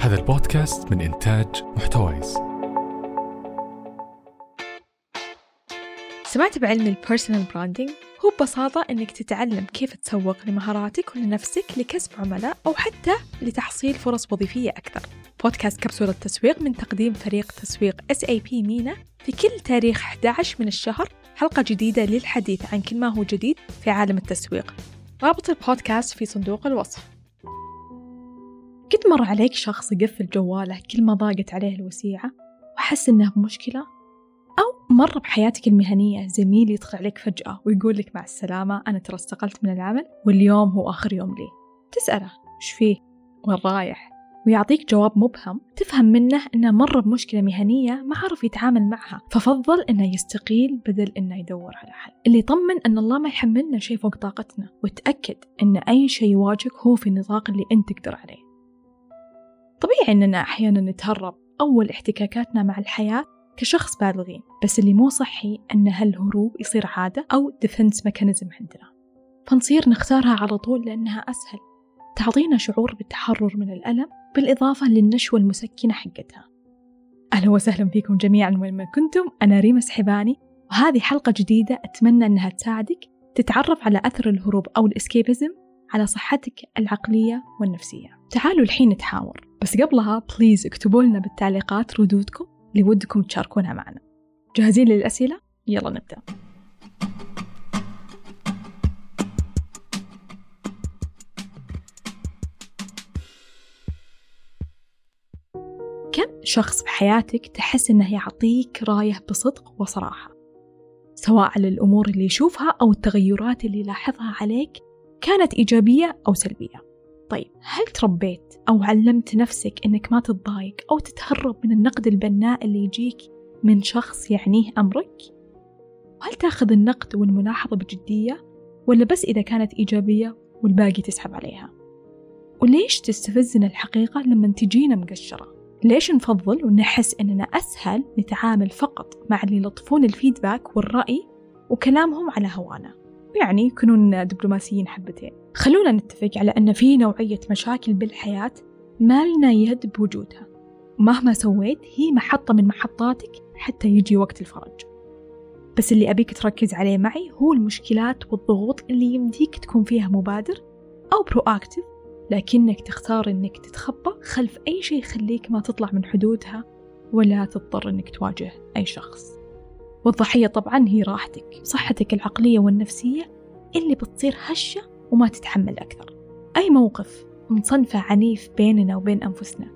هذا البودكاست من إنتاج محتويس. سمعت بعلم ال personal branding هو ببساطة أنك تتعلم كيف تسوق لمهاراتك ولنفسك لكسب عملاء أو حتى لتحصيل فرص وظيفية أكثر. بودكاست كبسولة تسويق من تقديم فريق تسويق SAP مينا في كل تاريخ 11 من الشهر. حلقة جديدة للحديث عن كل ما هو جديد في عالم التسويق. رابط البودكاست في صندوق الوصف. قد مر عليك شخص يقفل جواله كل ما ضاقت عليه الوسيعة؟ وحس إنه بمشكلة أو مر بحياتك المهنية زميل يدخل عليك فجأة ويقول لك مع السلامة أنا ترى استقلت من العمل واليوم هو آخر يوم لي. تسأله وش فيه؟ وين رايح؟ ويعطيك جواب مبهم تفهم منه أنه مر بمشكلة مهنية ما عرف يتعامل معها ففضل أنه يستقيل بدل أنه يدور على حل. اللي يطمن أن الله ما يحملنا شيء فوق طاقتنا وتأكد أن أي شيء يواجهك هو في النطاق اللي أنت تقدر عليه. طبيعي أننا أحيانا نتهرب أول احتكاكاتنا مع الحياة كأشخاص بالغين بس اللي مو صحي أن هالهروب يصير عادة أو defense mechanism عندنا. فنصير نختارها على طول لأنها أسهل. تعطينا شعور بالتحرر من الألم بالإضافة للنشوة المسكنة حقتها. أهلا وسهلا فيكم جميعا وين ما كنتم أنا ريما سحباني وهذه حلقة جديدة أتمنى أنها تساعدك تتعرف على أثر الهروب أو الإسكيبزم على صحتك العقلية والنفسية. تعالوا الحين نتحاور. بس قبلها بليز اكتبوا لنا بالتعليقات ردودكم اللي ودكم تشاركونها معنا. جاهزين للأسئلة؟ يلا نبدأ. كم شخص بحياتك تحس إنه يعطيك راية بصدق وصراحة؟ سواء على الأمور اللي يشوفها أو التغيرات اللي يلاحظها عليك كانت إيجابية أو سلبية؟ طيب هل تربيت أو علمت نفسك إنك ما تتضايق أو تتهرب من النقد البناء اللي يجيك من شخص يعنيه أمرك؟ وهل تأخذ النقد والملاحظة بجدية ولا بس إذا كانت إيجابية والباقي تسحب عليها؟ وليش تستفزنا الحقيقة لما تجينا مقشرة؟ ليش نفضل ونحس إننا أسهل نتعامل فقط مع اللي يلطفون الفيدباك والرأي وكلامهم على هوانا؟ يعني يكونون دبلوماسيين حبتين. خلونا نتفق على أن في نوعية مشاكل بالحياة ما لنا يد بوجودها. مهما سويت هي محطة من محطاتك حتى يجي وقت الفرج. بس اللي أبيك تركز عليه معي هو المشكلات والضغوط اللي يمديك تكون فيها مبادر أو برو أكتف لكنك تختار إنك تتخبى خلف أي شيء يخليك ما تطلع من حدودها ولا تضطر إنك تواجه أي شخص. والضحية طبعا هي راحتك صحتك العقلية والنفسية اللي بتصير هشة وما تتحمل أكثر. أي موقف مصنفه عنيف بيننا وبين أنفسنا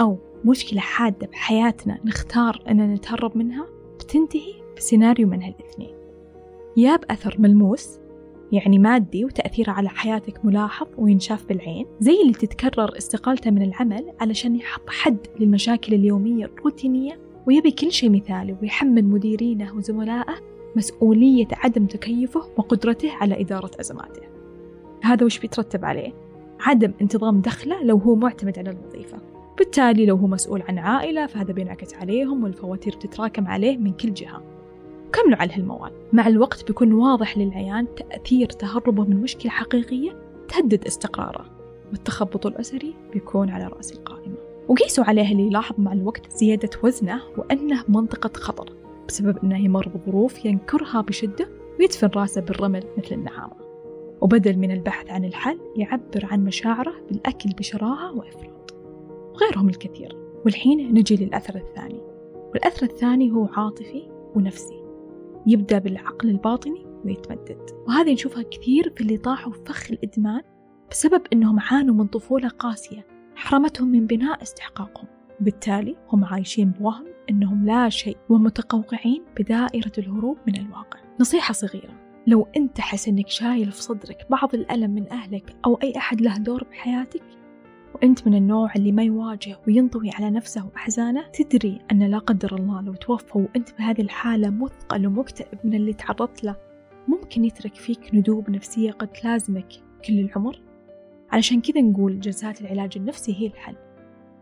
أو مشكلة حادة بحياتنا نختار أننا نتهرب منها بتنتهي بسيناريو من هالاثنين. يا بأثر ملموس يعني مادي وتأثيره على حياتك ملاحظ وينشاف بالعين زي اللي تتكرر استقالته من العمل علشان يحط حد للمشاكل اليومية الروتينية ويبي كل شيء مثالي ويحمل مديرينه وزملائه مسؤولية عدم تكيفه وقدرته على إدارة أزماته. هذا وش بيترتب عليه؟ عدم انتظام دخله لو هو معتمد على الوظيفة. بالتالي لو هو مسؤول عن عائلة فهذا بينعكس عليهم والفواتير بتتراكم عليه من كل جهة. كملوا على هالموال؟ مع الوقت بيكون واضح للعيان تأثير تهربه من مشكلة حقيقية تهدد استقراره والتخبط الأسري بيكون على رأس القائمة. وقيسوا عليه اللي يلاحظ مع الوقت زيادة وزنه وأنه منطقة خطر بسبب أنه يمر بظروف ينكرها بشدة ويدفن راسه بالرمل مثل النعامة. وبدل من البحث عن الحل يعبر عن مشاعره بالأكل بشراهة وإفراط. وغيرهم الكثير. والحين نجي للأثر الثاني. والأثر الثاني هو عاطفي ونفسي. يبدأ بالعقل الباطني ويتمدد. وهذه نشوفها كثير في اللي طاحوا فخ الإدمان بسبب أنهم عانوا من طفولة قاسية. حرمتهم من بناء استحقاقهم. بالتالي هم عايشين بوهم أنهم لا شيء ومتقوقعين بدائرة الهروب من الواقع. نصيحة صغيرة. لو أنت حس أنك شايل في صدرك بعض الألم من أهلك أو أي أحد له دور بحياتك وأنت من النوع اللي ما يواجه وينطوي على نفسه وأحزانه تدري أن لا قدر الله لو توفى وأنت بهذه الحالة مثقل ومكتئب من اللي تعرضت له ممكن يترك فيك ندوب نفسية قد تلازمك كل العمر. علشان كذا نقول جلسات العلاج النفسي هي الحل.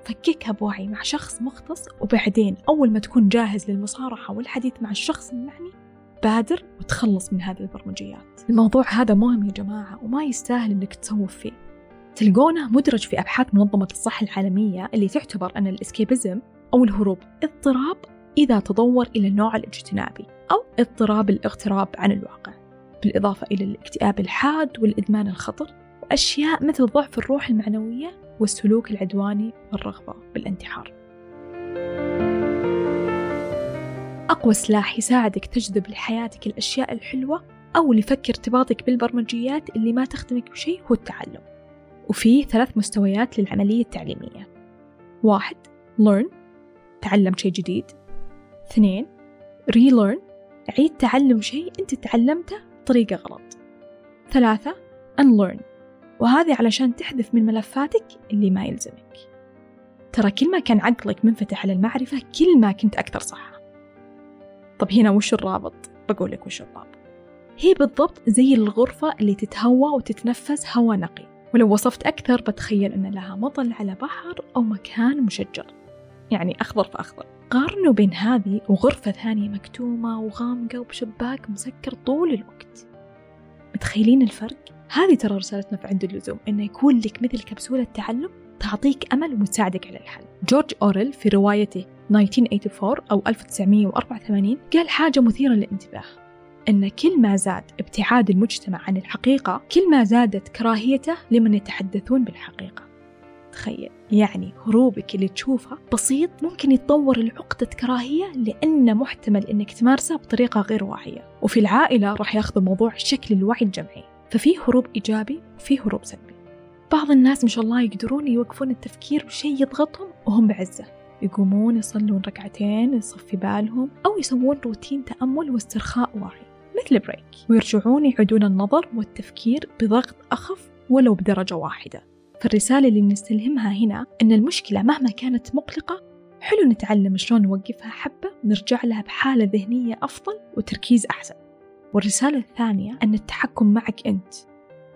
فككها بوعي مع شخص مختص وبعدين أول ما تكون جاهز للمصارحة والحديث مع الشخص المعني بادر وتخلص من هذه البرمجيات. الموضوع هذا مهم يا جماعة وما يستاهل إنك تسوف فيه. تلقونه مدرج في أبحاث منظمة الصحة العالمية اللي تعتبر أن الإسكيبزم أو الهروب اضطراب إذا تطور إلى النوع الاجتنابي أو اضطراب الاغتراب عن الواقع بالإضافة إلى الاكتئاب الحاد والإدمان الخطر. وأشياء مثل ضعف الروح المعنوية والسلوك العدواني والرغبة بالانتحار. أقوى سلاح يساعدك تجذب لحياتك الأشياء الحلوة أو لفك ارتباطك بالبرمجيات اللي ما تخدمك بشيء هو التعلم. وفي ثلاث مستويات للعملية التعليمية. واحد learn تعلم شيء جديد. اثنين relearn عيد تعلم شيء أنت تعلمته بطريقة غلط. ثلاثة unlearn. وهذه علشان تحذف من ملفاتك اللي ما يلزمك. ترى كل ما كان عقلك منفتح على المعرفة كل ما كنت أكثر صحة. طب هنا وش الرابط؟ بقول لك وش الرابط. هي بالضبط زي الغرفة اللي تتهوى وتتنفس هواء نقي. ولو وصفت أكثر بتخيل أن لها مطل على بحر أو مكان مشجر. يعني أخضر فأخضر. قارنوا بين هذه وغرفة ثانية مكتومة وغامقة وبشباك مسكر طول الوقت. متخيلين الفرق؟ هذه ترى رسالتنا في عند اللزوم إنه يكون لك مثل كبسولة تعلم تعطيك أمل وتساعدك على الحل. جورج أوريل في روايته 1984 أو 1984 قال حاجة مثيرة للانتباه أن كل ما زاد ابتعاد المجتمع عن الحقيقة كل ما زادت كراهيته لمن يتحدثون بالحقيقة. تخيل يعني هروبك اللي تشوفه بسيط ممكن يتطور لعقدة كراهية لأنه محتمل أنك تمارسه بطريقة غير واعية. وفي العائلة راح ياخذوا موضوع شكل الوعي الجمعي. ففي هروب إيجابي وفي هروب سلبي. بعض الناس ما شاء الله يقدرون يوقفون التفكير بشيء يضغطهم وهم بعزة. يقومون يصلون ركعتين يصفي بالهم أو يسوون روتين تأمل واسترخاء واعي مثل بريك ويرجعون يعيدون النظر والتفكير بضغط أخف ولو بدرجة واحدة. فالرسالة اللي نستلهمها هنا أن المشكلة مهما كانت مقلقة حلو نتعلم شلون نوقفها حبة ونرجع لها بحالة ذهنية أفضل وتركيز أحسن. والرسالة الثانية أن التحكم معك أنت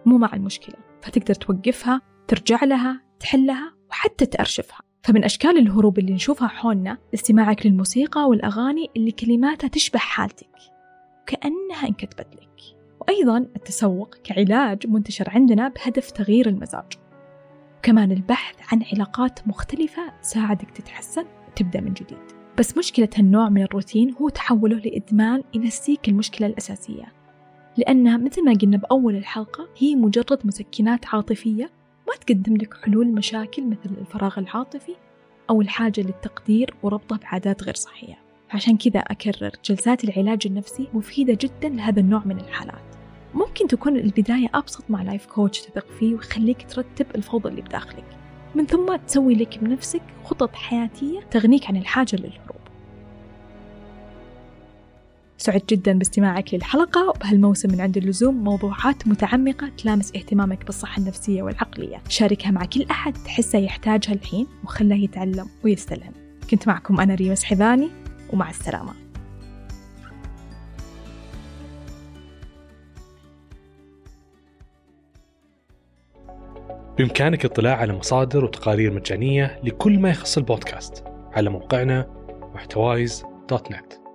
مو مع المشكلة. فتقدر توقفها ترجع لها تحلها وحتى تأرشفها. فمن أشكال الهروب اللي نشوفها حولنا استماعك للموسيقى والأغاني اللي كلماتها تشبه حالتك كأنها انكتبت لك. وأيضا التسوق كعلاج منتشر عندنا بهدف تغيير المزاج. وكمان البحث عن علاقات مختلفة تساعدك تتحسن وتبدأ من جديد. بس مشكلة هالنوع من الروتين هو تحوله لإدمان ينسيك المشكلة الأساسية. لأنها مثل ما قلنا بأول الحلقة هي مجرد مسكنات عاطفية ما تقدم لك حلول مشاكل مثل الفراغ العاطفي أو الحاجة للتقدير وربطه بعادات غير صحية. عشان كذا أكرر جلسات العلاج النفسي مفيدة جدا لهذا النوع من الحالات. ممكن تكون البداية أبسط مع لايف كوتش تثق فيه ويخليك ترتب الفوضى اللي بداخلك. من ثم تسوي لك بنفسك خطط حياتية تغنيك عن الحاجة للهروب سعدت جدا باستماعك للحلقة وبهالموسم من عند اللزوم موضوعات متعمقة تلامس اهتمامك بالصحة النفسية والعقلية. شاركها مع كل أحد تحسه يحتاجها الحين وخلاه يتعلم ويستلهم. كنت معكم أنا ريمس حذاني ومع السلامة. بإمكانك الاطلاع على مصادر وتقارير مجانية لكل ما يخص البودكاست على موقعنا محتوايز دوت نت.